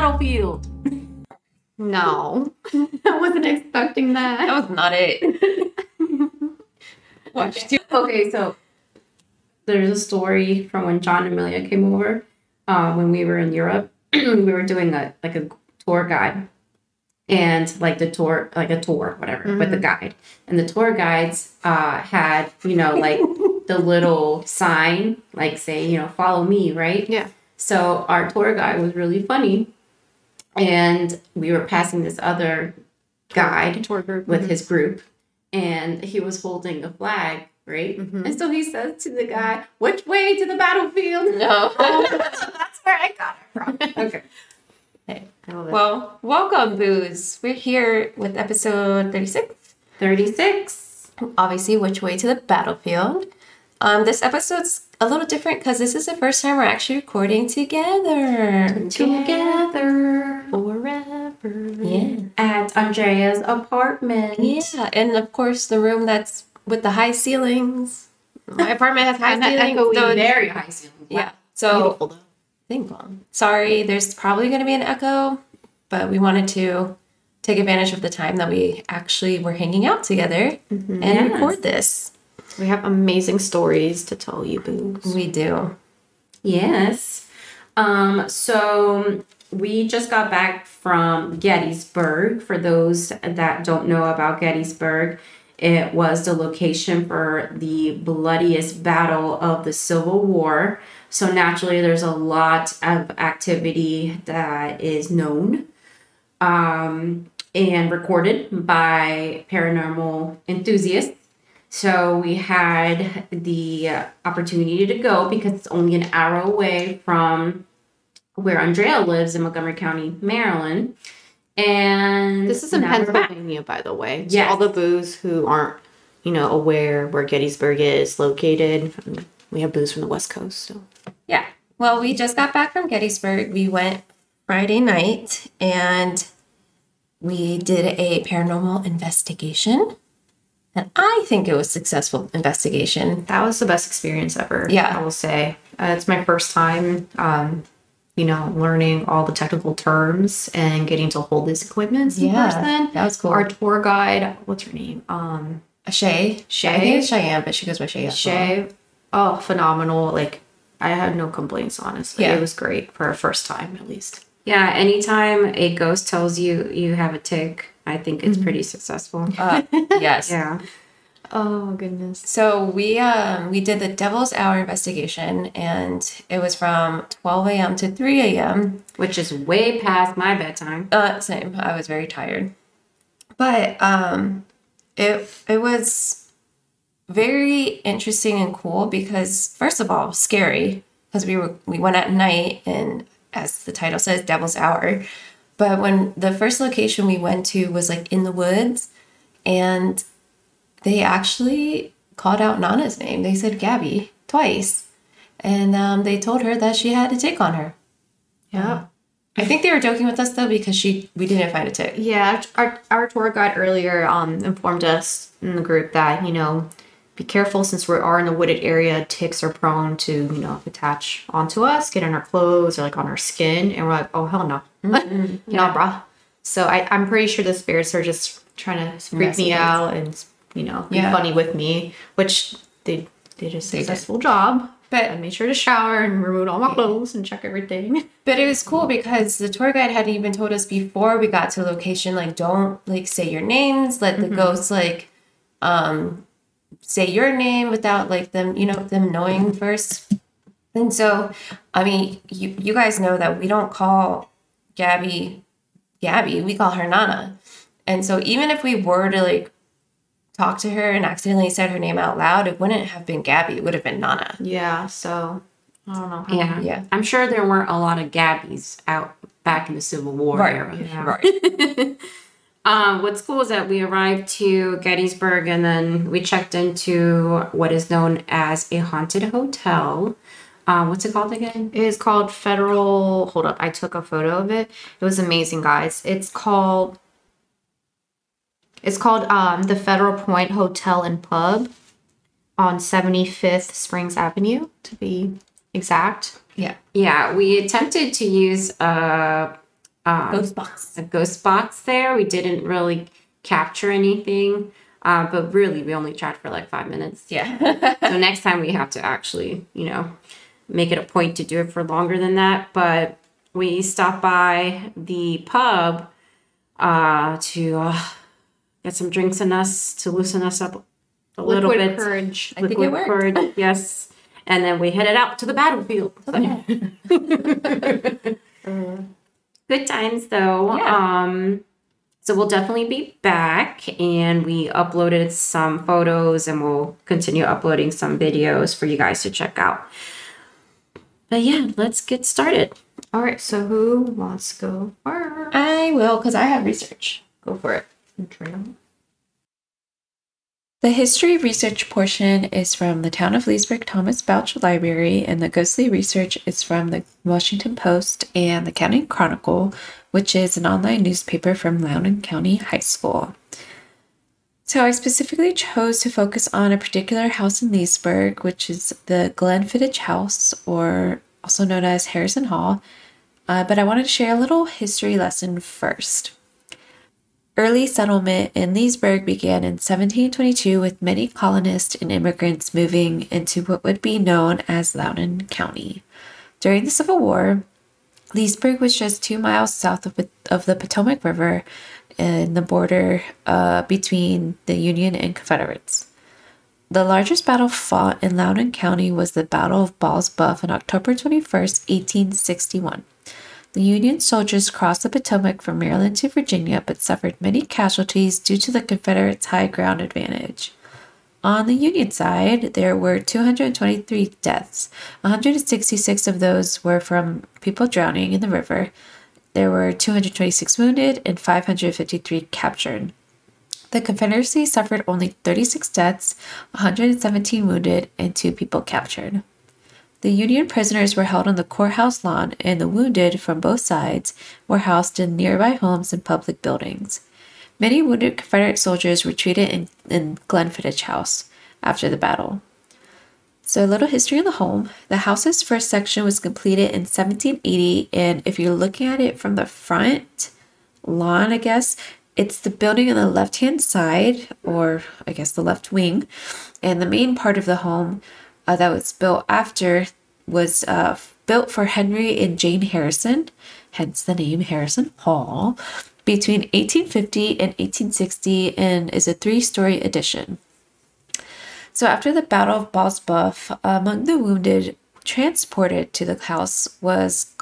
battlefield. No, I wasn't expecting that. That was not it. Watch two. Okay, so there's a story from when John and Amelia came over uh, when we were in Europe. we were doing a like a tour guide and like the tour like a tour whatever with the guide and the tour guides uh had you know like the little sign like say you know follow me right Yeah. so our tour guide was really funny and we were passing this other guide Tour group with his group and he was holding a flag right and so he says to the guy which way to the battlefield No. that's where i got it from okay I love it. well, welcome, Booze. We're here with episode 36. 36 Obviously, which way to the battlefield. Um, this episode's a little different because this is the first time we're actually recording together. together forever. Yeah. at andrea's apartment Yeah, and of course the room that's with the high ceilings. My apartment has high ceilings. echoey. very high ceiling yeah. So though. Long. Sorry, there's probably going to be an echo, but we wanted to take advantage of the time that we actually were hanging out together mm-hmm. and Yes. record this. We have amazing stories to tell you, boos. We do. Yes. Um, so we just got back from Gettysburg. For those that don't know about Gettysburg, it was the location for the bloodiest battle of the Civil War. So naturally, there's a lot of activity that is known um, and recorded by paranormal enthusiasts. So we had the opportunity to go because it's only an hour away from where Andrea lives in Montgomery County, Maryland. And This is in. Pennsylvania, by the way. So Yes. all the boos who aren't, you know, aware where Gettysburg is located, we have boos from the West Coast. So Yeah. Well, we just got back from Gettysburg. We went Friday night and we did a paranormal investigation. And I think it was successful investigation. that was the best experience ever. Yeah. I will say uh, it's my first time, um, you know, learning all the technical terms and getting to hold this equipment in Yeah, person. that was cool. Our tour guide, what's her name? Um, Shay. Shay? I think it's Cheyenne, but she goes by Shay. Shay. Oh, phenomenal! Like I had no complaints. Honestly, Yeah. it was great for a first time, at least. Yeah, anytime a ghost tells you you have a tick, I think Mm-hmm. it's pretty successful. Uh, yes. Yeah. Oh goodness. So we um we did the Devil's Hour investigation, and it was from 12 a.m. to 3 a.m. Which is way past my bedtime. Uh, same. I was very tired, but um, it it was very interesting and cool because first of all, scary because we were we went at night and as the title says, Devil's Hour. But when the first location we went to was like in the woods, and they actually called out Nana's name. They said Gabby twice, and um, they told her that she had a tick on her. Yeah. I think they were joking with us though because she we didn't find a tick. Yeah, our, our tour guide earlier um, informed us in the group that, you know, be careful since we are in a wooded area, ticks are prone to, you know, attach onto us, get on our clothes or like on our skin. And we're like, oh, hell no. no, bruh. So I, I'm pretty sure the spirits are just trying to freak me out and, you know, be Yeah. funny with me, which they did a did. successful job. But- I made sure to shower and remove all my clothes and check everything. But it was cool because the tour guide had even told us before we got to location, like don't like say your names, let the ghosts like um say your name without like them, you know, them knowing first. And so, I mean, you you guys know that we don't call Gabby Gabby, we call her Nana. And so even if we were to like talk to her and accidentally said her name out loud, it wouldn't have been Gabby, it would have been Nana. yeah, so I don't know. Yeah. Yeah. I'm sure there weren't a lot of Gabbies out back in the Civil War era. Yeah. Right. Um, what's cool is that we arrived to Gettysburg and then we checked into what is known as a haunted hotel. Uh, what's it called again? It is called Federal. Hold up, I took a photo of it. It was amazing, guys. It's called. It's called um, the Federal Pointe Hotel and Pub on 75th Springs Avenue, to be exact. Yeah. Yeah, we attempted to use a um, Ghost box. a ghost box there. We didn't really capture anything, uh, but really we only chat for like five minutes. Yeah. so next time we have to actually, you know, make it a point to do it for longer than that. But we stopped by the pub uh, to uh, get some drinks in us to loosen us up a little Liquid bit. courage. I think it worked. courage, yes. And then we headed out to the battlefield. Good times though. Yeah. Um so we'll definitely be back and we uploaded some photos and we'll continue uploading some videos for you guys to check out. But yeah, let's get started. All right. So who wants to go first? I will because I have research. Go for it. Trail. The history research portion is from the Town of Leesburg Thomas Balch Library, and the ghostly research is from the Washington Post and the County Chronicle, which is an online newspaper from Loudoun County High School. So I specifically chose to focus on a particular house in Leesburg, which is the Glenfiddich House, or also known as Harrison Hall. Uh, but I wanted to share a little history lesson first. Early settlement in Leesburg began in 1722 with many colonists and immigrants moving into what would be known as Loudoun County. During the Civil War, Leesburg was just two miles south of, of the Potomac River in the border uh, between the Union and Confederates. The largest battle fought in Loudoun County was the Battle of Ball's Bluff on October 21, 1861. The Union soldiers crossed the Potomac from Maryland to Virginia but suffered many casualties due to the Confederates' high ground advantage. On the Union side, there were 223 deaths. 166 of those were from people drowning in the river. There were 226 wounded and 553 captured. The Confederacy suffered only 36 deaths, 117 wounded, and two people captured. The Union prisoners were held on the courthouse lawn, and the wounded from both sides were housed in nearby homes and public buildings. Many wounded Confederate soldiers retreated in, in Glenfiddich House after the battle. So, a little history on the home. The house's first section was completed in 1780, and if you're looking at it from the front lawn, I guess, it's the building on the left hand side, or I guess the left wing, and the main part of the home uh, that was built after was uh, built for Henry and Jane Harrison, hence the name Harrison Hall, between 1850 and 1860, and is a three story addition. So, after the Battle of Ball's Bluff, among the wounded transported to the house was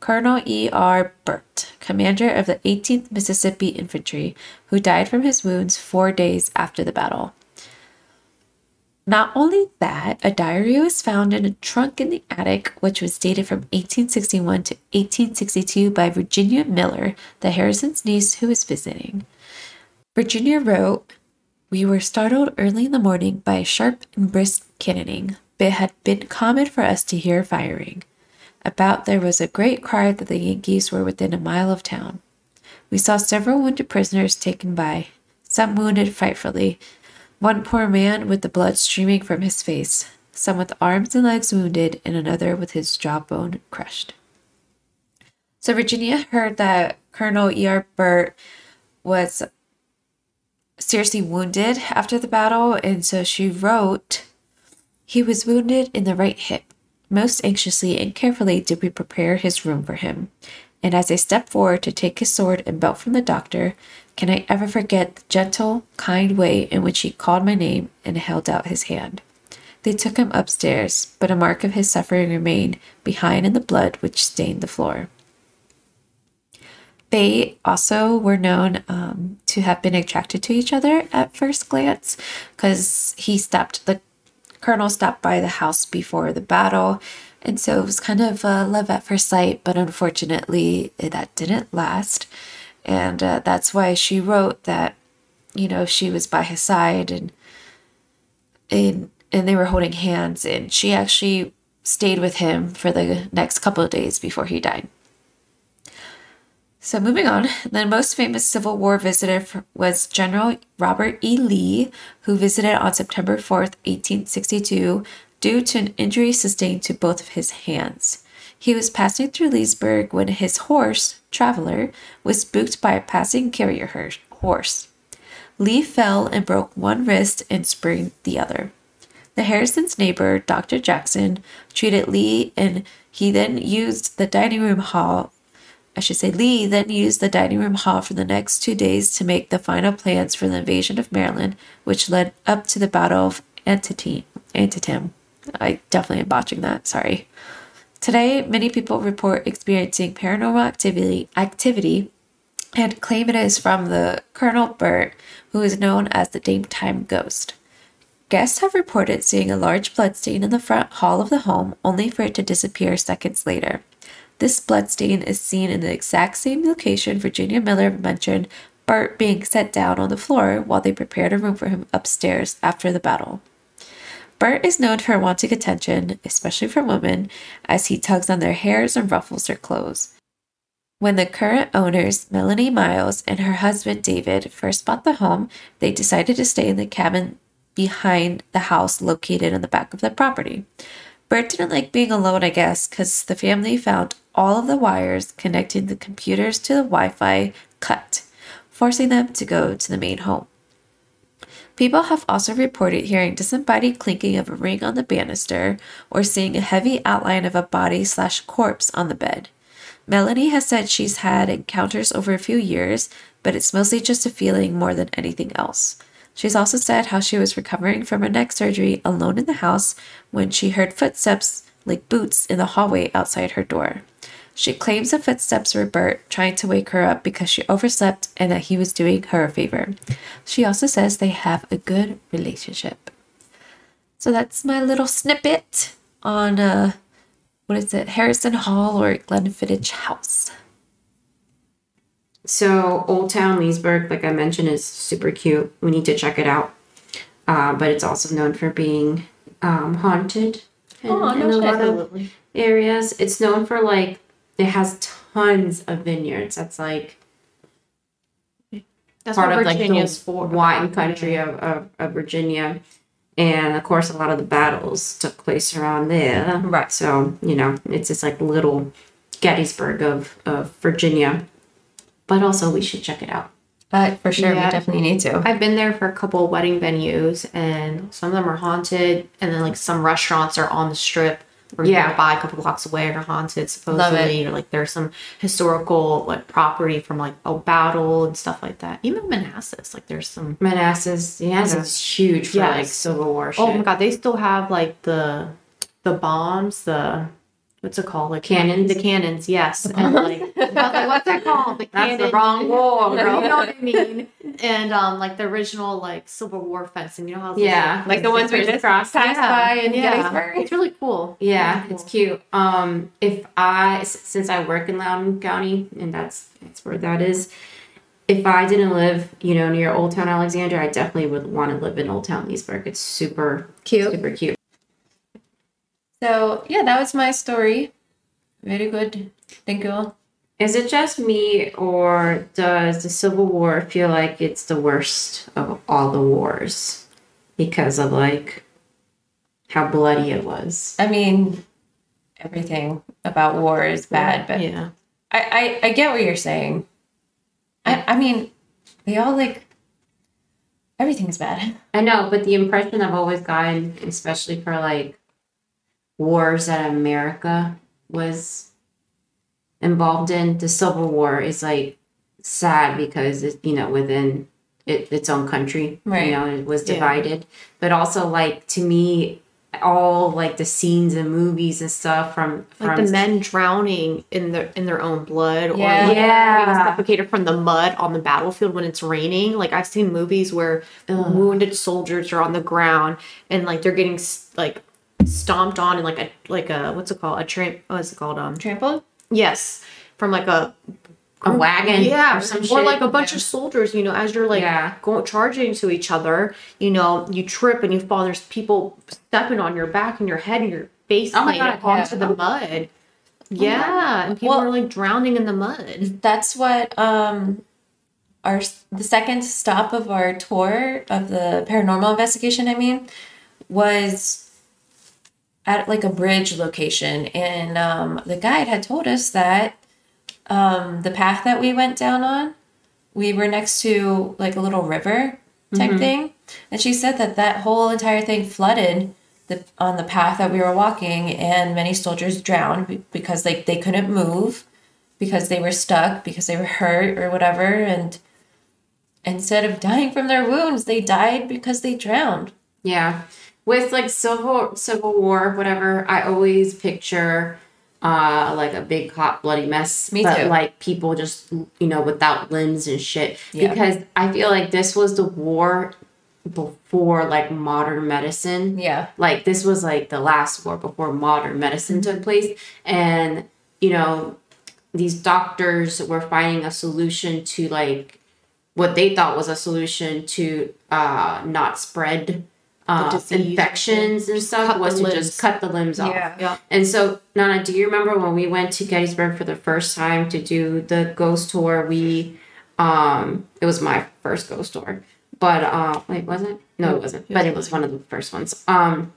Colonel E.R. Burt, commander of the 18th Mississippi Infantry, who died from his wounds four days after the battle. Not only that, a diary was found in a trunk in the attic, which was dated from 1861 to 1862 by Virginia Miller, the Harrison's niece who was visiting. Virginia wrote, We were startled early in the morning by a sharp and brisk cannoning, but it had been common for us to hear firing. About there was a great cry that the Yankees were within a mile of town. We saw several wounded prisoners taken by, some wounded frightfully, one poor man with the blood streaming from his face, some with arms and legs wounded, and another with his jawbone crushed. So Virginia heard that Colonel E.R. Burt was seriously wounded after the battle, and so she wrote, He was wounded in the right hip. Most anxiously and carefully did we prepare his room for him. And as I stepped forward to take his sword and belt from the doctor, can I ever forget the gentle, kind way in which he called my name and held out his hand? They took him upstairs, but a mark of his suffering remained behind in the blood which stained the floor. They also were known um, to have been attracted to each other at first glance because he stopped, the colonel stopped by the house before the battle. And so it was kind of uh, love at first sight, but unfortunately, that didn't last. And uh, that's why she wrote that, you know, she was by his side and, and, and they were holding hands. And she actually stayed with him for the next couple of days before he died. So moving on, the most famous Civil War visitor was General Robert E. Lee, who visited on September 4th, 1862, due to an injury sustained to both of his hands. He was passing through Leesburg when his horse, Traveler, was spooked by a passing carrier horse. Lee fell and broke one wrist and sprained the other. The Harrison's neighbor, Dr. Jackson, treated Lee and he then used the dining room hall. I should say, Lee then used the dining room hall for the next two days to make the final plans for the invasion of Maryland, which led up to the Battle of Antietam. I definitely am botching that, sorry. Today, many people report experiencing paranormal activity, activity and claim it is from the Colonel Burt, who is known as the Daytime Ghost. Guests have reported seeing a large bloodstain in the front hall of the home, only for it to disappear seconds later. This bloodstain is seen in the exact same location Virginia Miller mentioned Burt being set down on the floor while they prepared a room for him upstairs after the battle. Burt is known for wanting attention, especially from women, as he tugs on their hairs and ruffles their clothes. When the current owners, Melanie Miles and her husband David, first bought the home, they decided to stay in the cabin behind the house located in the back of the property. Burt didn't like being alone, I guess, because the family found all of the wires connecting the computers to the Wi Fi cut, forcing them to go to the main home. People have also reported hearing disembodied clinking of a ring on the banister or seeing a heavy outline of a body slash corpse on the bed. Melanie has said she's had encounters over a few years, but it's mostly just a feeling more than anything else. She's also said how she was recovering from a neck surgery alone in the house when she heard footsteps like boots in the hallway outside her door. She claims the footsteps were Burt trying to wake her up because she overslept and that he was doing her a favor. She also says they have a good relationship. So that's my little snippet on uh what is it, Harrison Hall or Glenfiddich House. So Old Town Leesburg, like I mentioned, is super cute. We need to check it out. Uh, but it's also known for being um, haunted in, Oh, no in a lot of Absolutely. areas. It's known for like it has tons of vineyards. That's like That's part of like Virginia's the for. wine country of, of, of Virginia. And of course, a lot of the battles took place around there. Right. So, you know, it's this like little Gettysburg of, of Virginia. But also, we should check it out. Uh, for sure, Yeah. we definitely need to. I've been there for a couple wedding venues, and some of them are haunted, and then like some restaurants are on the strip. Or Yeah. yeah, by a couple blocks away are haunted supposedly, or like there's some historical like property from like a battle and stuff like that. Even Manassas, like there's some. Manassas, Manassas is huge for like Civil War shit. Oh my god, they still have like the the bombs, the what's it called? Like Cannons? The cannons, yes. And like, like what's that called? The That's the wrong war, you know what I mean? And um, like the original like Civil War fencing, you know how it's Yeah, Like the ones we just passed yeah, by in yeah. Gettysburg. It's really cool. Yeah, Really it's cute. Um, if I since I work in Loudoun County and that's that's where that is. If I didn't live, you know, near Old Town Alexandria, I definitely would want to live in Old Town Leesburg. It's super Cute. super cute. So yeah, that was my story. Very good. Thank you. Is it just me, or does the Civil War feel like it's the worst of all the wars because of like how bloody it was? I mean, everything about war is bad, but yeah. I, I, I get what you're saying. I, I mean, they all like everything's bad. I know, but the impression I've always gotten, especially for like wars that America was involved in, the Civil War is like sad because it's you know within it, its own country, Right. You know, it was Yeah. divided, but also like to me, all like the scenes and movies and stuff from Like the men drowning in their in their own blood, or Yeah. like Yeah. being suffocated from the mud on the battlefield when it's raining. Like I've seen movies where wounded soldiers are on the ground and like they're getting like stomped on in like a like a what's it called a tramp what's it called um Trampled? yes from like a a wagon, yeah or some or like a bunch Yeah. of soldiers you know as you're like Yeah. going charging to each other you know you trip and you fall and there's people stepping on your back and your head and your face Oh my God, onto yeah. the mud yeah and people Well- are like drowning in the mud That's what um our the second stop of our tour of the paranormal investigation. I mean, was at like a bridge location, and um, the guide had told us that um, the path that we went down on, we were next to like a little river type thing, and she said that that whole entire thing flooded the on the path that we were walking, and many soldiers drowned because like they couldn't move because they were stuck because they were hurt or whatever, and instead of dying from their wounds, they died because they drowned. Yeah. With like civil civil war, whatever, I always picture uh like a big hot bloody mess. Me but too. like people just you know without limbs and shit. Yeah. Because I feel like this was the war before like modern medicine. Yeah. Like this was like the last war before modern medicine took place. And, you know, these doctors were finding a solution to like what they thought was a solution to uh not spread uh, infections and stuff was to limbs. just cut the limbs off. Yeah. Yeah. And so, Nana, do you remember when we went to Gettysburg for the first time to do the ghost tour? We, um, it was my first ghost tour, but uh, wait, was it? No, it wasn't. But it was one of the first ones. Um,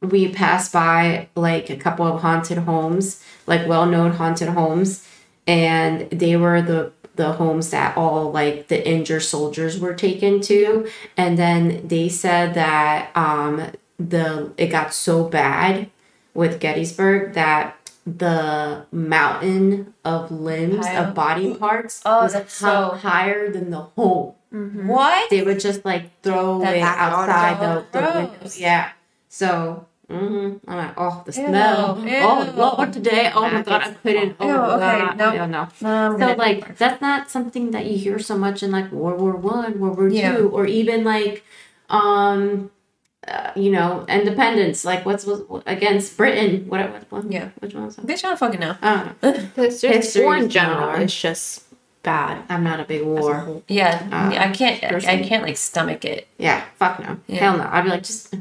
we passed by like a couple of haunted homes, like well-known haunted homes, and they were the the homes that all like the injured soldiers were taken to and then they said that um the it got so bad with Gettysburg that the mountain of limbs Pile. of body parts Oh, was that's so- higher than the home. What? They would just like throw That's it outside the, the windows. Yeah. So hmm I'm like, oh, the smell. ew. Oh Lord, today. Oh my God, I couldn't. Oh Ew, okay, God. I don't. No, I'm So like that's not something that you hear so much in like World War One, World War Yeah. Two, or even like, um, uh, you know, independence. Like what's was against Britain? What? What? what Yeah. Which one was that? Bitch, I don't fucking know. I don't know. It's just History war in general. war. It's just bad. I'm not a big as a war. Yeah, Uh, I can't. I can't like stomach it. Yeah. Fuck no. Yeah. Hell no. I'd be like, just.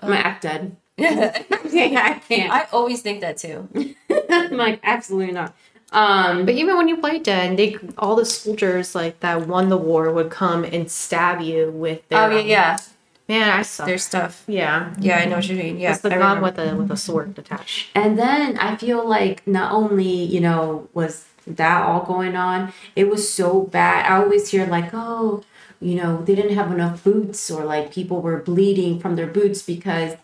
I'm gonna act dead. Yeah, yeah, I can't. I always think that too. I'm like, absolutely not. Um, But even when you played dead, they all the soldiers like that won the war would come and stab you with their. Oh yeah, yeah. Man, I saw. Their stuff. yeah. Yeah, I know what you mean. Yeah, It's the I gun remember. with a with a sword attached. and then I feel like not only, you know, was that all going on, it was so bad. I always hear like, oh, you know, they didn't have enough boots or like people were bleeding from their boots because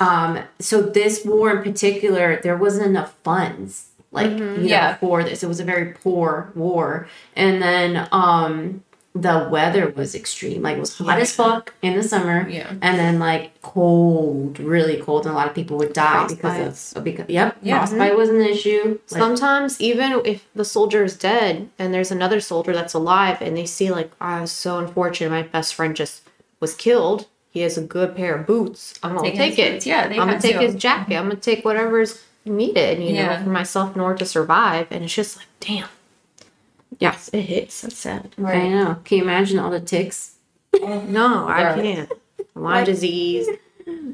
um so this war in particular, there wasn't enough funds like you know Yeah. for this. It was a very poor war. And then um the weather was extreme. Like it was hot as fuck in the summer. Yeah. And then like cold, really cold, and a lot of people would die because of because yep, Yeah. frostbite was an issue. Like, Sometimes even if the soldier is dead and there's another soldier that's alive and they see like I was so unfortunate my best friend just was killed. He has a good pair of boots. I'm gonna Taking take his it. boots. Yeah, they I'm gonna take to. his jacket. I'm gonna take whatever's needed, you Yeah. know, for myself in order to survive. And it's just like, damn, Yes, it hits. That's sad. I know. Can you imagine all the ticks? No, I can't. Lyme disease.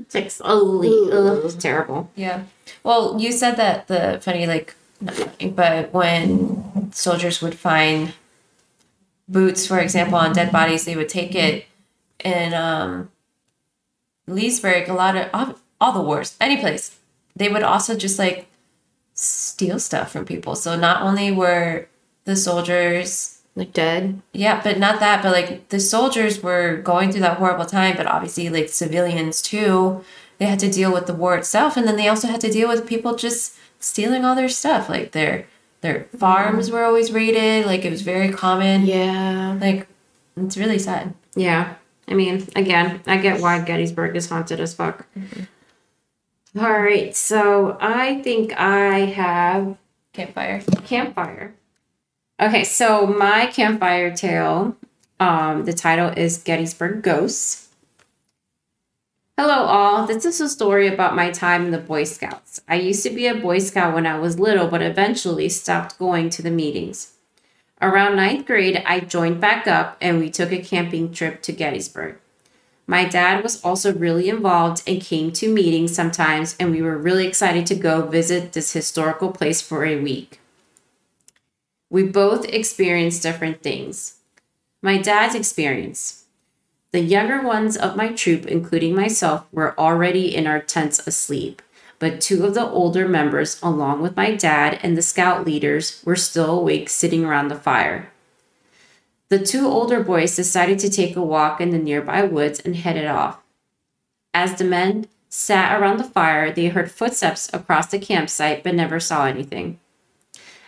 Ticks. Oh, ugh, it's terrible. Yeah. Well, you said that the funny like, but when soldiers would find boots, for example, on dead bodies, they would take it and um, Leesburg. A lot of all, all the wars, any place, they would also just like steal stuff from people. So not only were the soldiers Like dead. yeah, but not that, but like the soldiers were going through that horrible time, but obviously like civilians too, they had to deal with the war itself and then they also had to deal with people just stealing all their stuff. Like their their farms were always raided, like it was very common. Yeah. Like it's really sad. Yeah. I mean, again, I get why Gettysburg is haunted as fuck. All right, so I think I have Campfire. campfire. Okay, so my campfire tale, um, the title is Gettysburg Ghosts. Hello, all. This is a story about my time in the Boy Scouts. I used to be a Boy Scout when I was little, but eventually stopped going to the meetings. Around ninth grade, I joined back up and we took a camping trip to Gettysburg. My dad was also really involved and came to meetings sometimes, and we were really excited to go visit this historical place for a week. We both experienced different things. My dad's experience. The younger ones of my troop, including myself, were already in our tents asleep. But two of the older members, along with my dad and the scout leaders, were still awake sitting around the fire. The two older boys decided to take a walk in the nearby woods and headed off. As the men sat around the fire, they heard footsteps across the campsite but never saw anything.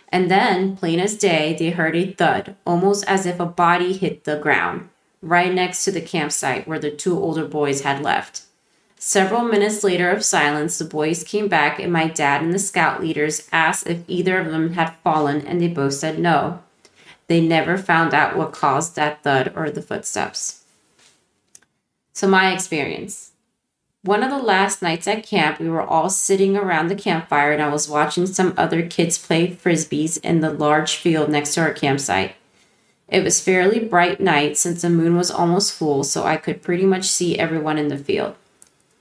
And then, plain as day, they heard a thud, almost as if a body hit the ground, right next to the campsite where the two older boys had left. Several minutes later of silence, the boys came back, and my dad and the scout leaders asked if either of them had fallen, and they both said no. They never found out what caused that thud or the footsteps. So, my experience. One of the last nights at camp, we were all sitting around the campfire, and I was watching some other kids play frisbees in the large field next to our campsite. It was fairly bright night since the moon was almost full, so I could pretty much see everyone in the field.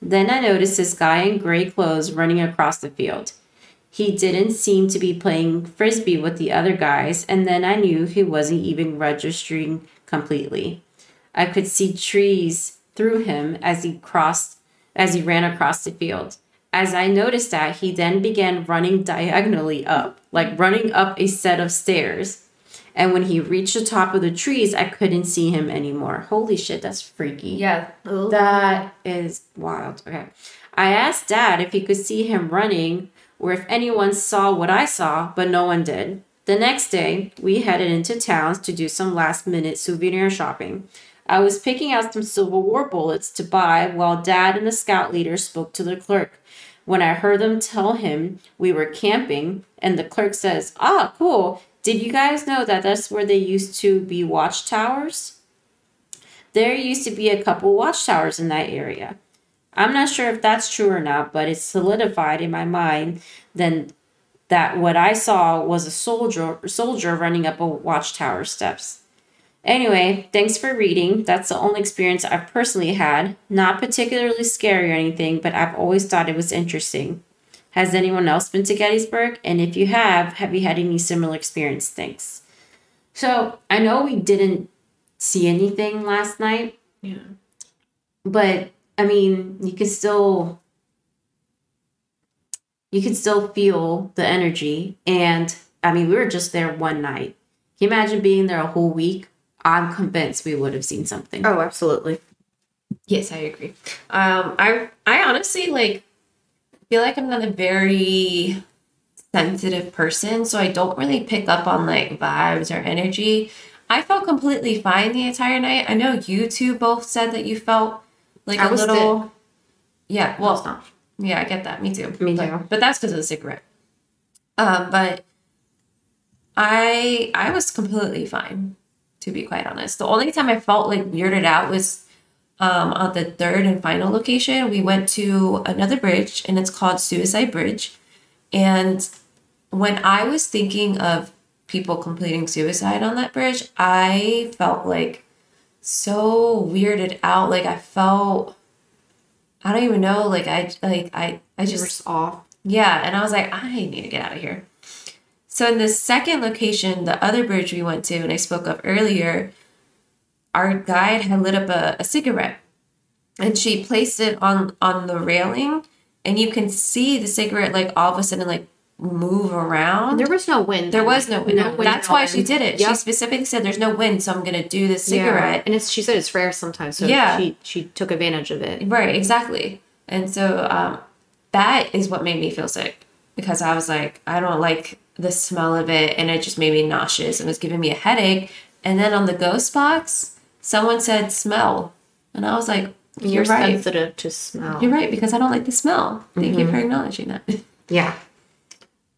Then I noticed this guy in gray clothes running across the field. He didn't seem to be playing frisbee with the other guys, and then I knew he wasn't even registering completely. I could see trees through him as he crossed as he ran across the field. As I noticed that, he then began running diagonally up, like running up a set of stairs. And when he reached the top of the trees, I couldn't see him anymore. Holy shit, that's freaky. Yeah. That is wild. Okay. I asked dad if he could see him running or if anyone saw what I saw, but no one did. The next day, we headed into towns to do some last minute souvenir shopping. I was picking out some Civil War bullets to buy while dad and the scout leader spoke to the clerk. When I heard them tell him we were camping, and the clerk says, Ah, cool. Did you guys know that that's where they used to be watchtowers? There used to be a couple watchtowers in that area. I'm not sure if that's true or not, but it's solidified in my mind then that what I saw was a soldier soldier running up a watchtower steps. Anyway, thanks for reading. That's the only experience I've personally had. Not particularly scary or anything, but I've always thought it was interesting. Has anyone else been to Gettysburg? And if you have, have you had any similar experience? Thanks. So I know we didn't see anything last night. Yeah. But I mean, you could still you could still feel the energy. And I mean, we were just there one night. Can you imagine being there a whole week? I'm convinced we would have seen something. Oh, absolutely. Yes, I agree. Um, I I honestly like feel like I'm not a very sensitive person, so I don't really pick up on like vibes or energy. I felt completely fine the entire night. I know you two both said that you felt like I a little. Yeah, Well, yeah, I get that. Me too. Me But- too. But that's because of the cigarette. Um, but I I was completely fine, to be quite honest. The only time I felt like weirded out was um, on the third and final location. We went to another bridge, and it's called Suicide Bridge. And when I was thinking of people completing suicide on that bridge, I felt like so weirded out. Like I felt, I don't even know. Like I like I I just just off. yeah, and I was like, I need to get out of here. So in the second location, the other bridge we went to, and I spoke of earlier, our guide had lit up a, a cigarette, and she placed it on on the railing, and you can see the cigarette like all of a sudden like move around. There was no wind. There was no wind. No wind, That's no why she did it. She specifically said, "There's no wind, so I'm gonna do this Yeah. cigarette." And it's she said it's rare sometimes. So Yeah. she she took advantage of it. Right, exactly. And so um, that is what made me feel sick because I was like, I don't like the smell of it, and it just made me nauseous and was giving me a headache. And then on the ghost box, someone said smell, and I was like, You're, You're right. sensitive to smell. You're right because I don't like the smell. Thank Mm-hmm. you for acknowledging that. Yeah.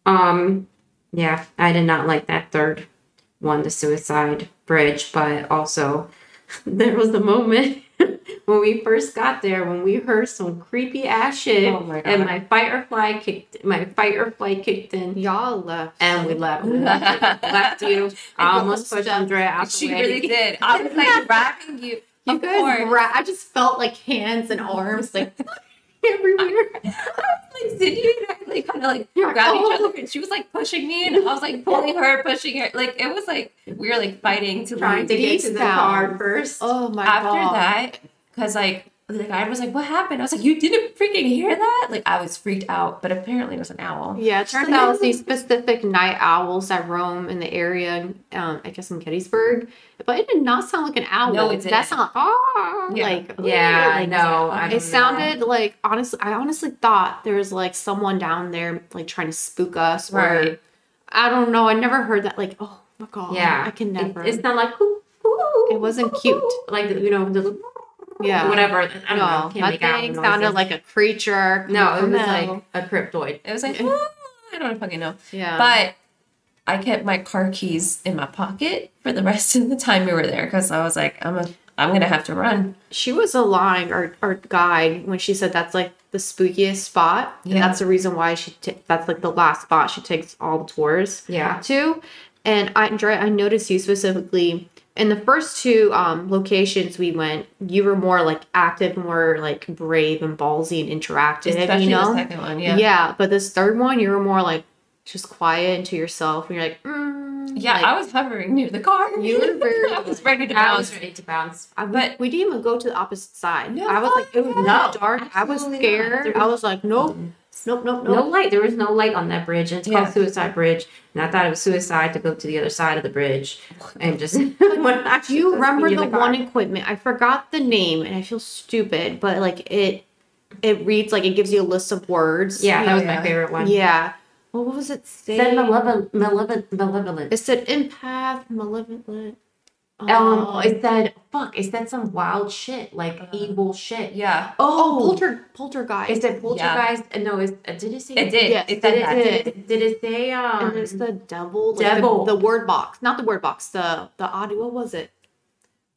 Um yeah, I did not like that third one, the suicide bridge, but also there was the moment when we first got there when we heard some creepy ass shit Oh my and my fight or flight kicked my fight or flight kicked in Y'all left. and we left. We left, left you. I almost pushed Andrea out the way. did. I was like grabbing you. You of course. ra- I just felt like hands and arms like everywhere. like Sydney and I like kind of like grabbed "Oh." each other and she was like pushing me and I was like pulling her, pushing her. Like it was like we were like fighting to Trying to get to the car first. Oh my After god. that, because like the guide was like, "What happened?" I was like, "You didn't freaking hear that!" Like I was freaked out, but apparently it was an owl. Yeah, it turns out it's these specific night owls that roam in the area, um, I guess in Gettysburg. But it did not sound like an owl. No, it didn't. sounded ah, Yeah. like Yeah, I like, know. I It sounded like honestly, I honestly thought there was like someone down there like trying to spook us. Or, Right. I don't know. I never heard that. Like, oh my god. Yeah, I can It- never. it's not like "Ooh, ooh, It wasn't cute. like you know the yeah. whatever. I don't know. No, Can't that thing sounded like a creature. no. It was from like a cryptoid. It was like "Ah," I don't fucking know. yeah. But I kept my car keys in my pocket for the rest of the time we were there because I was like, I'm a, I'm gonna have to run. She was a lying our, our guide when she said that's like the spookiest spot. And Yeah. that's the reason why she ta- that's like the last spot she takes all the tours Yeah. to. And I Dre, I noticed you specifically in the first two um, locations we went, you were more like active, more like brave and ballsy and interactive. Especially you know? the second one, yeah. yeah. But this third one, you were more like just quiet and to yourself. And you're like, mm, Yeah, like, I was hovering near the car. You were very- I was ready to bounce. I was ready to bounce. I, But- we didn't even go to the opposite side. No, I was like, it was no, not dark. I was scared. I was- was like, nope, nope, nope, nope. No light. There was no light on that bridge, and it's Yeah. called Suicide Bridge. And I thought it was suicide to go to the other side of the bridge and just. Do you remember in the, one equipment? I forgot the name, and I feel stupid, but like it, it reads like it gives you a list of words. Yeah, that oh, was Yeah. my favorite one. yeah. What was it say? Said malevolent, malevolent, malevolent. It said empath, malevolent. Um, Oh, it said fuck. It said some wild shit, like evil shit. Yeah, oh, Oh, polter, poltergeist. it said poltergeist. uh, No, it, uh, did it say? it did. Yes, it Did did it, that. did it, did it say? Um, and it's the devil. like Devil. The, the word box, not the word box. The the audio. What was it?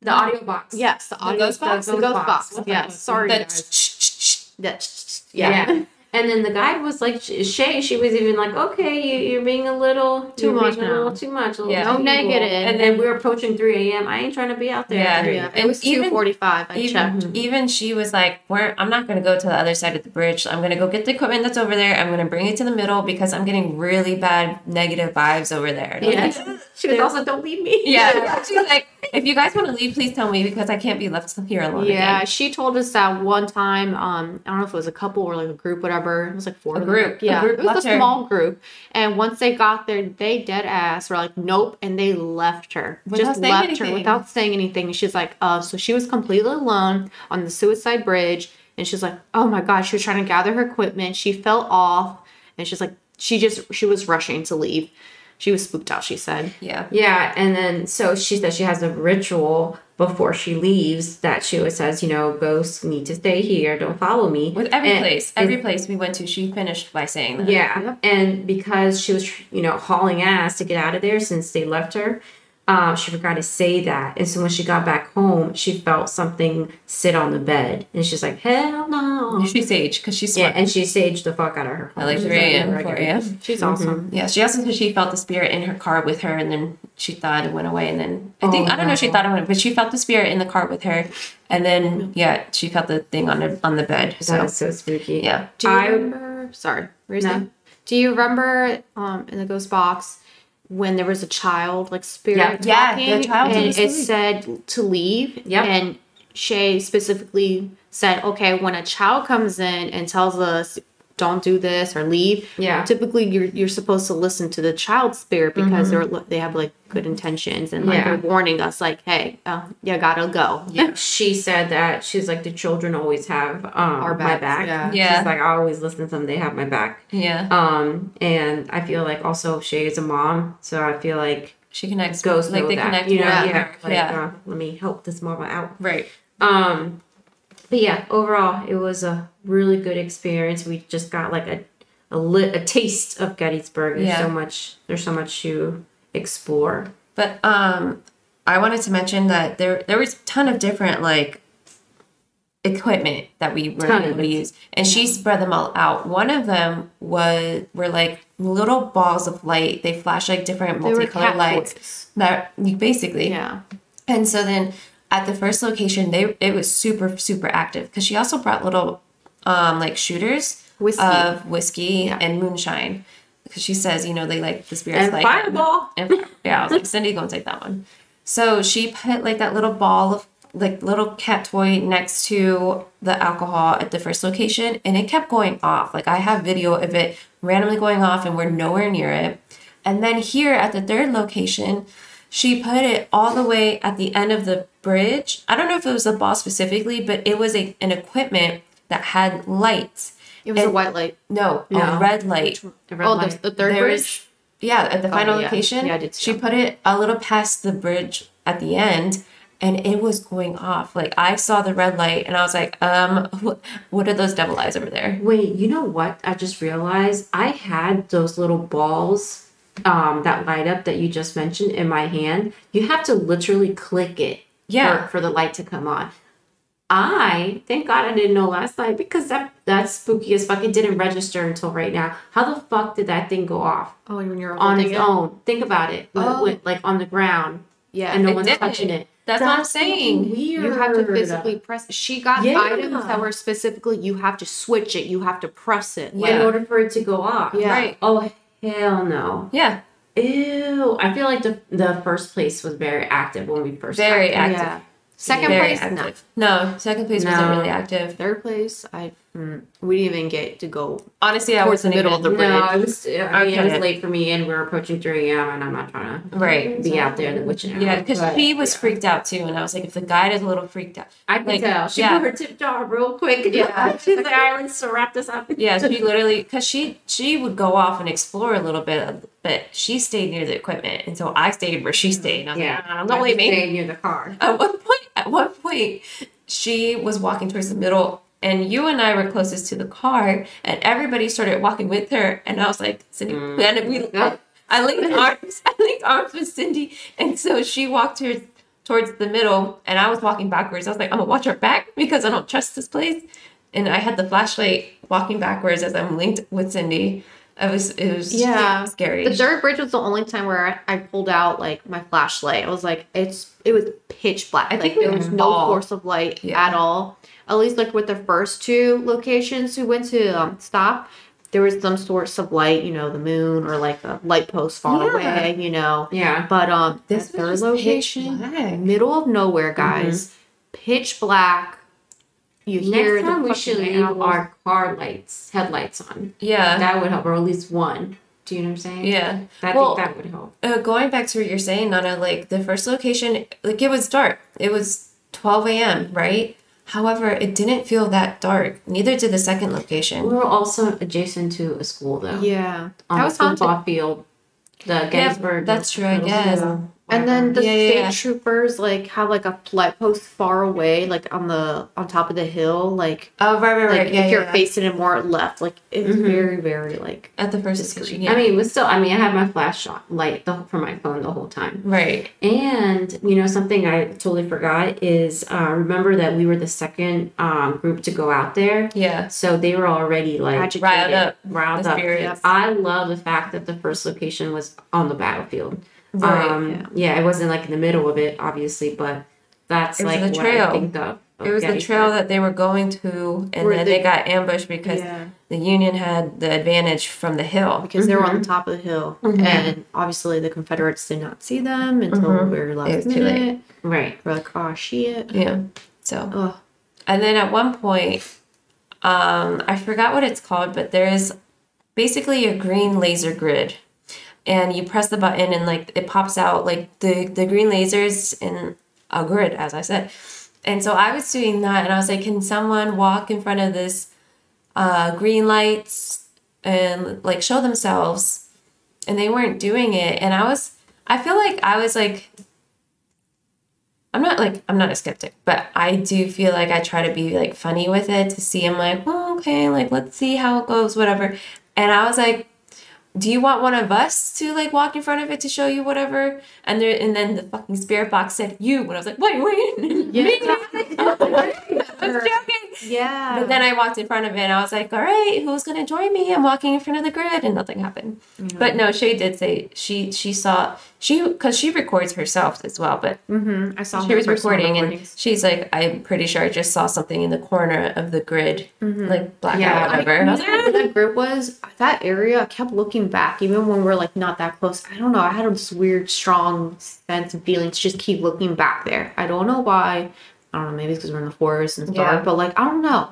the audio box. Yes, the audio ghost box? The The ghost ghost box. box. Yes. Sorry, The guys. That- Yeah. yeah. And then the guide was like, Shay, she was even like, okay, you, you're being a little Too you're much being a now. little too much. A little Yeah. too negative. And then we were approaching 3 a.m. I ain't trying to be out there. Yeah. at 3 Yeah, it was two forty five. I even checked. Mm-hmm. even she was like, "We're I'm not gonna go to the other side of the bridge. I'm gonna go get the equipment that's over there. I'm gonna bring it to the middle because I'm getting really bad negative vibes over there." And Yeah. like, She was also, don't leave me. yeah. She's like, "If you guys want to leave, please tell me because I can't be left here alone." Yeah, again." she told us that one time. Um, I don't know if it was a couple or like a group, whatever. It was like four. A group. A Yeah, group it was a her. small group. And once they got there, they dead ass were like, nope, and they left her. Without Just left anything. her without saying anything. She's like, uh, so she was completely alone on the suicide bridge, and she's like, oh my god, she was trying to gather her equipment. She fell off, and she's like, she just she was rushing to leave. She was spooked out. She said. yeah. Yeah, and then so she says she has a ritual before she leaves that she always says, you know, ghosts need to stay here, don't follow me. With every And- place, every place we went to, she finished by saying that. Yeah, Yep. and because she was, you know, hauling ass to get out of there since they left her, um, she forgot to say that. And so when she got back home, she felt something sit on the bed, and she's like, "Hell no!" She's sage because she's Yeah, and she saged the fuck out of her. I like She's 3 a.m., "Yeah, 4 right." a.m. She's awesome. Yeah, she also said she felt the spirit in her car with her, and then she thought it went away. And then I think Oh, I don't know if she thought it went, but she felt the spirit in the car with her, and then yeah, she felt the thing on the on the bed. So is so spooky. yeah, Do you I- remember? Sorry, were you No. saying? Do you remember um, in the ghost box when there was a child like spirit Yeah. Yeah, talking, the child and it said to leave? Yep. And Shay specifically said, "Okay, when a child comes in and tells us." Don't do this or leave. Yeah. Typically, you're you're supposed to listen to the child spirit because they're they have like good intentions and like Yeah. they're warning us like, hey, uh, you gotta go. Yeah, she said that she's like the children always have um Our my back. yeah. Yeah. She's like I always listen to them. They have my back. yeah, Um, and I feel like also Shay is a mom, so I feel like she connects. ghosts like they that. connect. you know, more yeah, like yeah, Uh, let me help this mama out. right. Um, but yeah, overall, it was a really good experience. We just got like a a, lit, a taste of Gettysburg. There's Yeah. so much. There's so much to explore. But um, I wanted to mention that there there was a ton of different like equipment that we were able to use, and she spread them all out. One of them was were like little balls of light. They flash like different multicolored lights. toys. That you basically Yeah. And so then at the first location, they it was super super active because she also brought little um like shooters Whiskey. of whiskey Yeah. and moonshine because she says you know they like the spirits And like Fireball. and yeah I was like Cindy go and take that one. So she put like that little ball of like little cat toy next to the alcohol at the first location and it kept going off. Like I have video of it randomly going off and we're nowhere near it. And then here at the third location, she put it all the way at the end of the bridge. I don't know if it was a ball specifically, but it was a, an equipment that had lights. It was a white light. No, No. a red light. The red Oh, light. the, the third There bridge. is- Yeah, at the final yeah. location. Yeah, I did see She that. put it a little past the bridge at the end and it was going off. Like I saw the red light and I was like, um, what, what are those devil eyes over there? Wait, you know what? I just realized I had those little balls um, that light up that you just mentioned in my hand. You have to literally click it Yeah. for, for the light to come on. I thank God I didn't know last night because that that's spooky as fuck. It didn't register until right now. How the fuck did that thing go off Oh, when you're on its it? own? Think about it. Oh. went, like on the ground Yeah, and no one's didn't. touching it. That's, what I'm saying. Weird. You have to physically press. She got Yeah. items that were specifically you have to switch it. You have to press it. Yeah. in order for it to go off. Yeah. Right. Oh hell no. Yeah. Ew. I feel like the the first place was very active when we first Very got there. active. Yeah. Second Very place, no. active. No. second place wasn't really active. Third place, I mm, we didn't even get to go. Honestly, I was in the middle even, of the No, bridge. it was. I mean, it was late for me, and we were approaching three a.m. and I'm not trying to Right. be out there in the witching hour. Yeah, because she was yeah. freaked out too, and I was like, if the guide is a little freaked out, I can like, tell. She yeah. put her tip jar real quick. Yeah. she's like, "All right, let's wrap this up." yeah, she literally, because she she would go off and explore a little bit, but she stayed near the equipment, and so I stayed where she stayed. I yeah. like, "Ah, don't leave me. Staying near the car. At one point, at one point, she was walking towards the middle, and you and I were closest to the car, and everybody started walking with her, and I was like, Cindy, and we, Yeah. I linked arms, I linked arms with Cindy, and so she walked her towards the middle, and I was walking backwards. I was like, I'm gonna watch her back because I don't trust this place, and I had the flashlight walking backwards as I'm linked with Cindy. I was, it was Yeah. scary. The third bridge was the only time where I, I pulled out like my flashlight. I was like, it's it was pitch black. I like think there was no all- source of light Yeah. at all. At least like with the first two locations we went to um, stop, there was some source of light. You know, the moon or like a light post far Yeah. away. You know, Yeah. but um, this third was just pitch location, middle of nowhere, guys, pitch black. You hear Next time the we should leave our car lights, headlights on. Yeah, That would help, or at least one. Do you know what I'm saying? yeah. I Well, think that would help. Uh, going back to what you're saying, Nana, like the first location, like it was dark. It was 12 a.m., right? However, it didn't feel that dark. Neither did the second location. We were also adjacent to a school, though. Yeah, On that the was haunted. football field. The Gettysburg. that's true, I guess. School, And then the Yeah, yeah, state yeah. troopers like have like a light post far away, like on the on top of the hill, like Oh, right, right, like right. Yeah, if you're yeah. facing it more left, like it's Mhm. very very like At the first Discreet. location, yeah. I mean, it was still, I mean, I had my flash light the, for my phone the whole time. right. And you know, something I totally forgot is uh, remember that we were the second um, group to go out there, Yeah. so they were already like agitated. Riled up. riled up. spirits. I love the fact that the first location was on the battlefield. Right. um, yeah. it wasn't like in the middle of it, obviously, but that's It was like the what trail. I think of. of it was the Gettysburg. trail that they were going to, and Where then they- they got ambushed because yeah, the Union had the advantage from the hill. because they were on the top of the hill, Mhm. and obviously the Confederates did not see them until Mhm. the very It last was too late. minute. right. We're like, oh shit. Yeah. So. Ugh. And then at one point, um, I forgot what it's called, but there is basically a green laser grid. And you press the button and like it pops out like the, the green lasers in a grid, as I said. And so I was doing that and I was like, can someone walk in front of this uh, green lights and like show themselves? And they weren't doing it. And I was, I feel like I was like, I'm not like I'm not a skeptic, but I do feel like I try to be like funny with it to see. I'm like, well, okay, like let's see how it goes, whatever. And I was like, do you want one of us to like walk in front of it to show you whatever? And there, and then the fucking spirit box said you, and I was like, wait, wait, Yeah. me? I was joking. Yeah. But then I walked in front of it, and I was like, all right, who's gonna join me? I'm walking in front of the grid, and nothing happened. But no, Shay did say she she saw she because she records herself as well, but mm-hmm. I saw she was recording and she's like, I'm pretty sure I just saw something in the corner of the grid, Mhm. like black Yeah, or whatever. I was where that group was that area i kept looking back even when we're like not that close i don't know i had this weird strong sense and feeling to just keep looking back there i don't know why I don't know, maybe it's because we're in the forest and it's Yeah. dark, but like I don't know.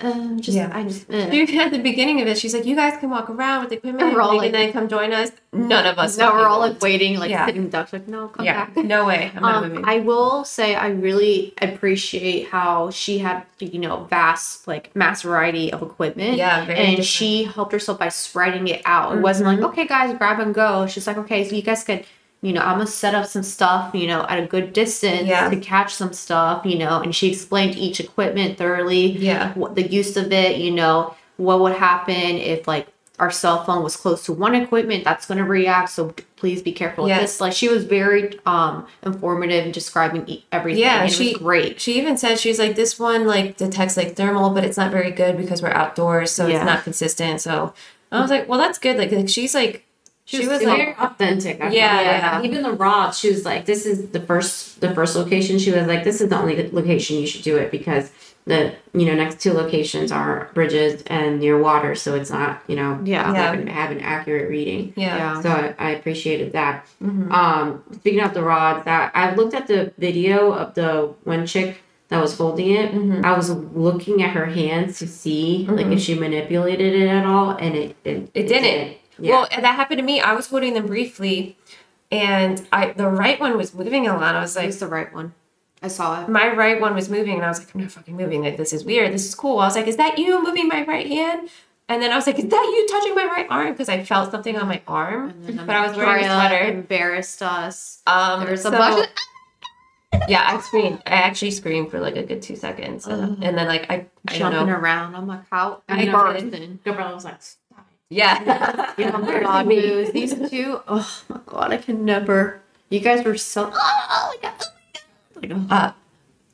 Uh, just Yeah. I just. She- At the beginning of it, she's like, "You guys can walk around with the equipment, We're all and then come join us." None of us. No, we're all like waiting, like Yeah. sitting ducks, like no, come yeah, back. no way. I'm not Um, moving. I will say I really appreciate how she had you know vast like mass variety of equipment. Yeah, very and different. she helped herself by spreading it out. It wasn't like okay, guys, grab and go. She's like okay, so you guys could. You know, I'm gonna set up some stuff, you know, at a good distance Yeah. to catch some stuff, you know, and she explained each equipment thoroughly Yeah. what the use of it, you know, what would happen if like our cell phone was close to one equipment that's going to react. So please be careful with Yes. this. Like she was very um informative in describing e- everything. Yeah, and it she- was great. She even said she's like this one like detects like thermal, but it's not very good because we're outdoors, so Yeah. it's not consistent. So I was like, well, that's good. Like, like she's like, she, was was, like, very authentic. I Yeah, felt yeah. Even the rod, she was like, "This is the first, the first location." She was like, "This is the only location you should do it because the you know next two locations are bridges and near water, so it's not you know Yeah. not Yeah. gonna have an accurate reading." yeah, Yeah. So I, I appreciated that. Mm-hmm. Um, speaking of the rods, that I looked at the video of the one chick that was holding it. Mm-hmm. I was looking at her hands to see like if mm-hmm. she manipulated it at all, and it it, It didn't. Yeah. Well, and that happened to me. I was holding them briefly, and I the right one was moving a lot. I was like, It's the right one. I saw it. my right one was moving, and I was like, I'm not fucking moving. Like this is weird. This is cool. I was like, is that you moving my right hand? And then I was like, is that you touching my right arm? Because I felt something on my arm, but I was wearing a sweater. Embarrassed us. Um, There was a so- bunch. yeah, I screamed. I actually screamed for like a good two seconds, and, and then like I, I don't jumping know. around. I'm like, how? I I know. Gabriella was like, Yeah, Oh my god. These two. Oh my god, I can never. You guys were so. Oh my god. Like, oh. uh,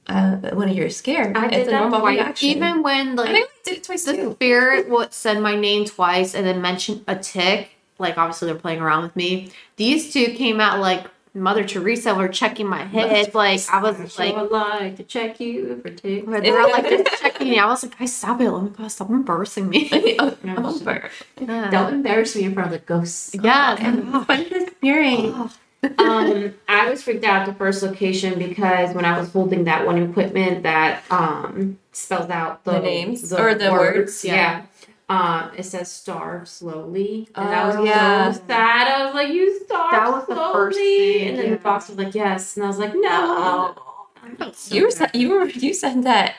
uh, when you're scared, I did a that normal twice. reaction. Even when like I did it twice the too. spirit would said my name twice and then mention a tick, like obviously they're playing around with me. These two came out like Mother Teresa were checking my head. Like I was I like, would like to check you for ticks. they were like just checking me. I was like, guys, stop it! Oh my god, stop embarrassing me. I'm over. Yeah. Don't embarrass me in front of the ghosts. Yeah. Fun disappearing. um, I was freaked out at the first location because when I was holding that one equipment that um spells out the, The names or the words, yeah. yeah. Um, it says starve slowly, and that was Oh, yeah. so sad. I was like, "You starve That was the first thing, and then yeah. the box was like, "Yes," and I was like, "No." You were sa- you were you said that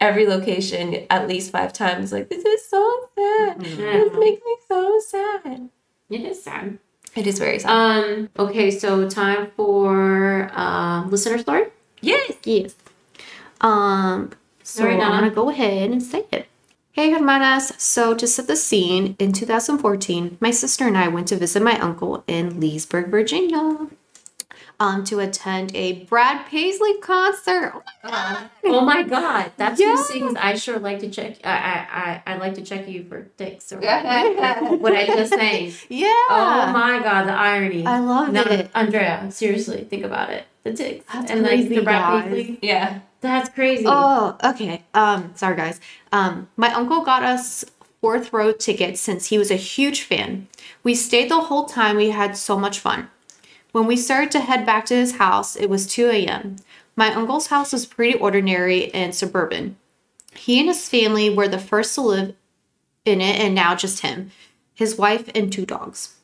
every location at least five times. Like this is so sad. This makes me so sad. It is sad. It is very sad. Um. Okay, so time for um listener story. yes. Yes. Um, so Alright, I'm gonna go ahead and say it. Hey, hermanas. So to set the scene, in 2014, my sister and I went to visit my uncle in Leesburg, Virginia, um, to attend a Brad Paisley concert. Oh my god! Oh my god, that's Yeah. who sings. I sure like to check. I I I, I like to check you for dicks. Or Yeah. what I just saying. Yeah. Oh my god, the irony. I love No, it. Andrea, seriously, think about it. The ticks That's and like the Brad guys. Paisley. Yeah. That's crazy. Oh, okay. Um, sorry guys. Um, my uncle got us fourth row tickets since he was a huge fan. We stayed the whole time. We had so much fun. When we started to head back to his house, it was 2 a.m. My uncle's house was pretty ordinary and suburban. He and his family were the first to live in it, and now just him, his wife, and two dogs.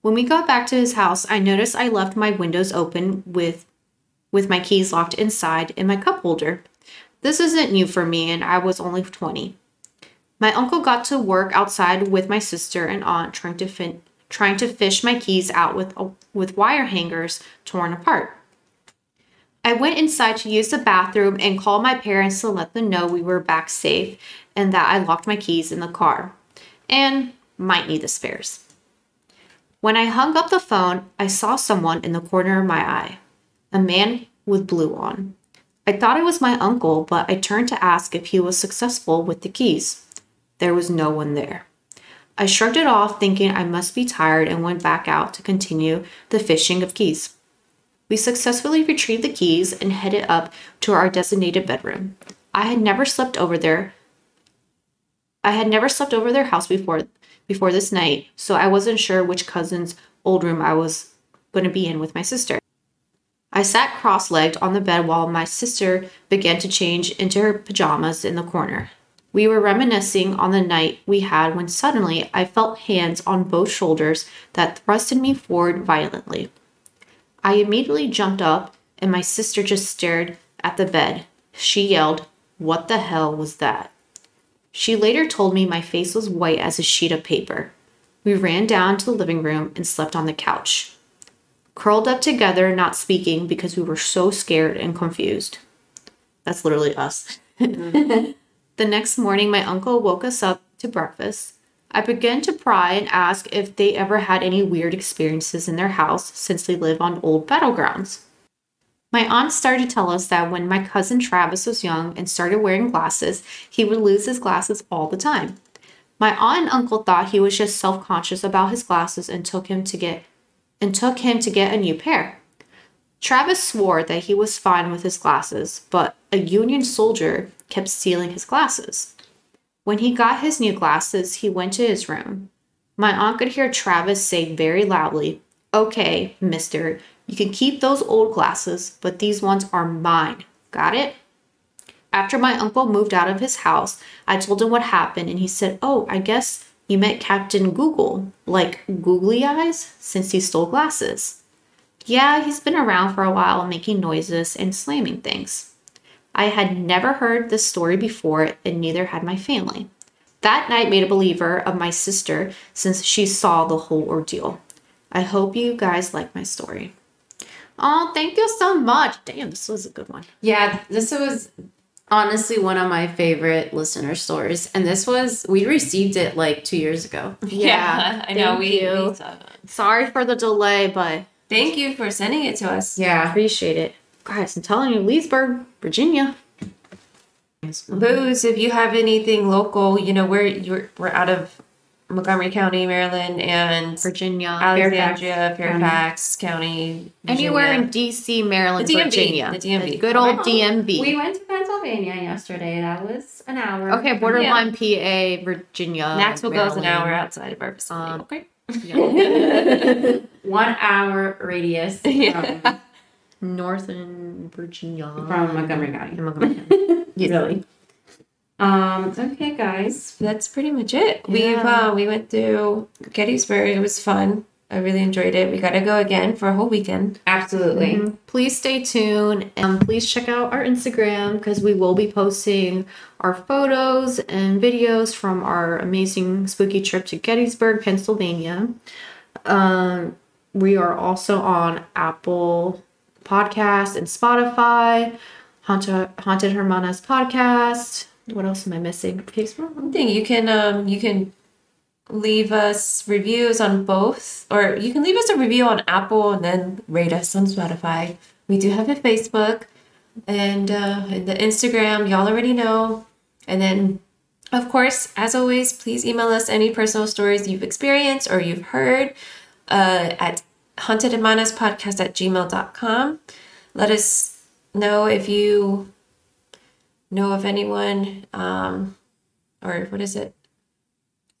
When we got back to his house, I noticed I left my windows open with with my keys locked inside in my cup holder. This isn't new for me, and I was only 20. My uncle got to work outside with my sister and aunt trying to fin- trying to fish my keys out with uh, with wire hangers torn apart. I went inside to use the bathroom and called my parents to let them know we were back safe and that I locked my keys in the car and might need the spares. When I hung up the phone, I saw someone in the corner of my eye a man with blue on. I thought it was my uncle, but I turned to ask if he was successful with the keys. There was no one there. I shrugged it off, thinking I must be tired, and went back out to continue the fishing of keys. We successfully retrieved the keys and headed up to our designated bedroom. I had never slept over there. I had never slept over their house before before this night, so I wasn't sure which cousin's old room I was going to be in with my sister. I sat cross legged on the bed while my sister began to change into her pajamas in the corner. We were reminiscing on the night we had when suddenly I felt hands on both shoulders that thrusted me forward violently. I immediately jumped up, and my sister just stared at the bed. She yelled, What the hell was that? She later told me my face was white as a sheet of paper. We ran down to the living room and slept on the couch, curled up together, not speaking because we were so scared and confused. That's literally us. the next morning, my uncle woke us up to breakfast. I began to pry and ask if they ever had any weird experiences in their house since they live on old battlegrounds. My aunt started to tell us that when my cousin Travis was young and started wearing glasses, he would lose his glasses all the time. My aunt and uncle thought he was just self-conscious about his glasses and took him to get and took him to get a new pair. Travis swore that he was fine with his glasses, but a Union soldier kept stealing his glasses. When he got his new glasses, he went to his room. My aunt could hear Travis say very loudly, Okay, mister, you can keep those old glasses, but these ones are mine. Got it? After my uncle moved out of his house, I told him what happened, and he said, Oh, I guess you met Captain Google, like googly eyes, since he stole glasses. Yeah, he's been around for a while making noises and slamming things. I had never heard this story before, and neither had my family. That night made a believer of my sister since she saw the whole ordeal. I hope you guys like my story. Oh, thank you so much. Damn, this was a good one. Yeah, this was honestly one of my favorite listener stories. And this was, we received it like two years ago. Yeah, I know. We, you. we. Sorry for the delay, but Thank you for sending it to us. Yeah. appreciate it. Guys, I'm telling you, Leesburg, Virginia. Booze, if you have anything local, you know, we're you're, we're out of Montgomery County, Maryland, and Virginia. Alexandria, Fairfax County, Anywhere in DC, Maryland, The DMV, Virginia. the DMV. good old Wow. DMV. We went to Pennsylvania yesterday. That was an hour. okay, borderline PA, Virginia. Maxwell goes an hour outside of our facility. Um, okay. Yeah. One hour radius Yeah. Northern Virginia. from Montgomery County. Montgomery County. Really. Um, okay, guys. That's pretty much it. We've uh, we went through Gettysburg. It was fun. I really enjoyed it. We got to go again for a whole weekend. Absolutely. Mhm. Please stay tuned and please check out our Instagram because we will be posting our photos and videos from our amazing spooky trip to Gettysburg, Pennsylvania. Um, we are also on Apple Podcast and Spotify, Haunted, Haunted Hermanas podcast. What else am I missing? One thing you can um you can leave us reviews on both, or you can leave us a review on Apple and then rate us on Spotify. We do have a Facebook and uh, and the Instagram. Y'all already know. And then, of course, as always, please email us any personal stories you've experienced or you've heard uh, at hauntedhermanaspodcast at gmail.com. Let us know if you know of anyone um, or what is it?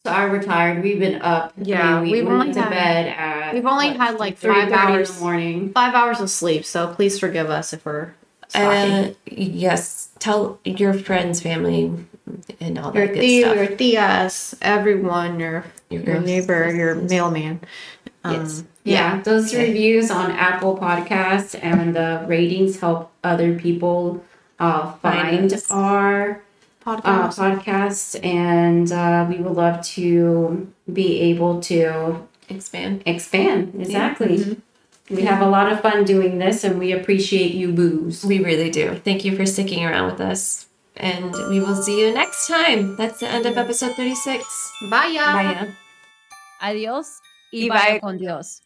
So I retired. We've been up. I Yeah, mean, we we've went only to had- bed at. we've only what, had, like, five hours. in the morning. Five hours of sleep, so please forgive us if we're slacking. Uh, yes, tell your friends, family, and all your that good tia, stuff. your tias, everyone, your Your your ghosts. neighbor, your mailman. Um, Yes. Yeah, those Okay. reviews on Apple Podcasts and the ratings help other people uh, Find find us. our uh, podcast. podcast, and uh, we would love to be able to Expand. expand. Exactly. We have a lot of fun doing this, and we appreciate you, booze. We really do. Thank you for sticking around with us. And we will see you next time. That's the end of episode 36. Bye, y'all. Bye. Adiós y, Y vaya bye. con Dios.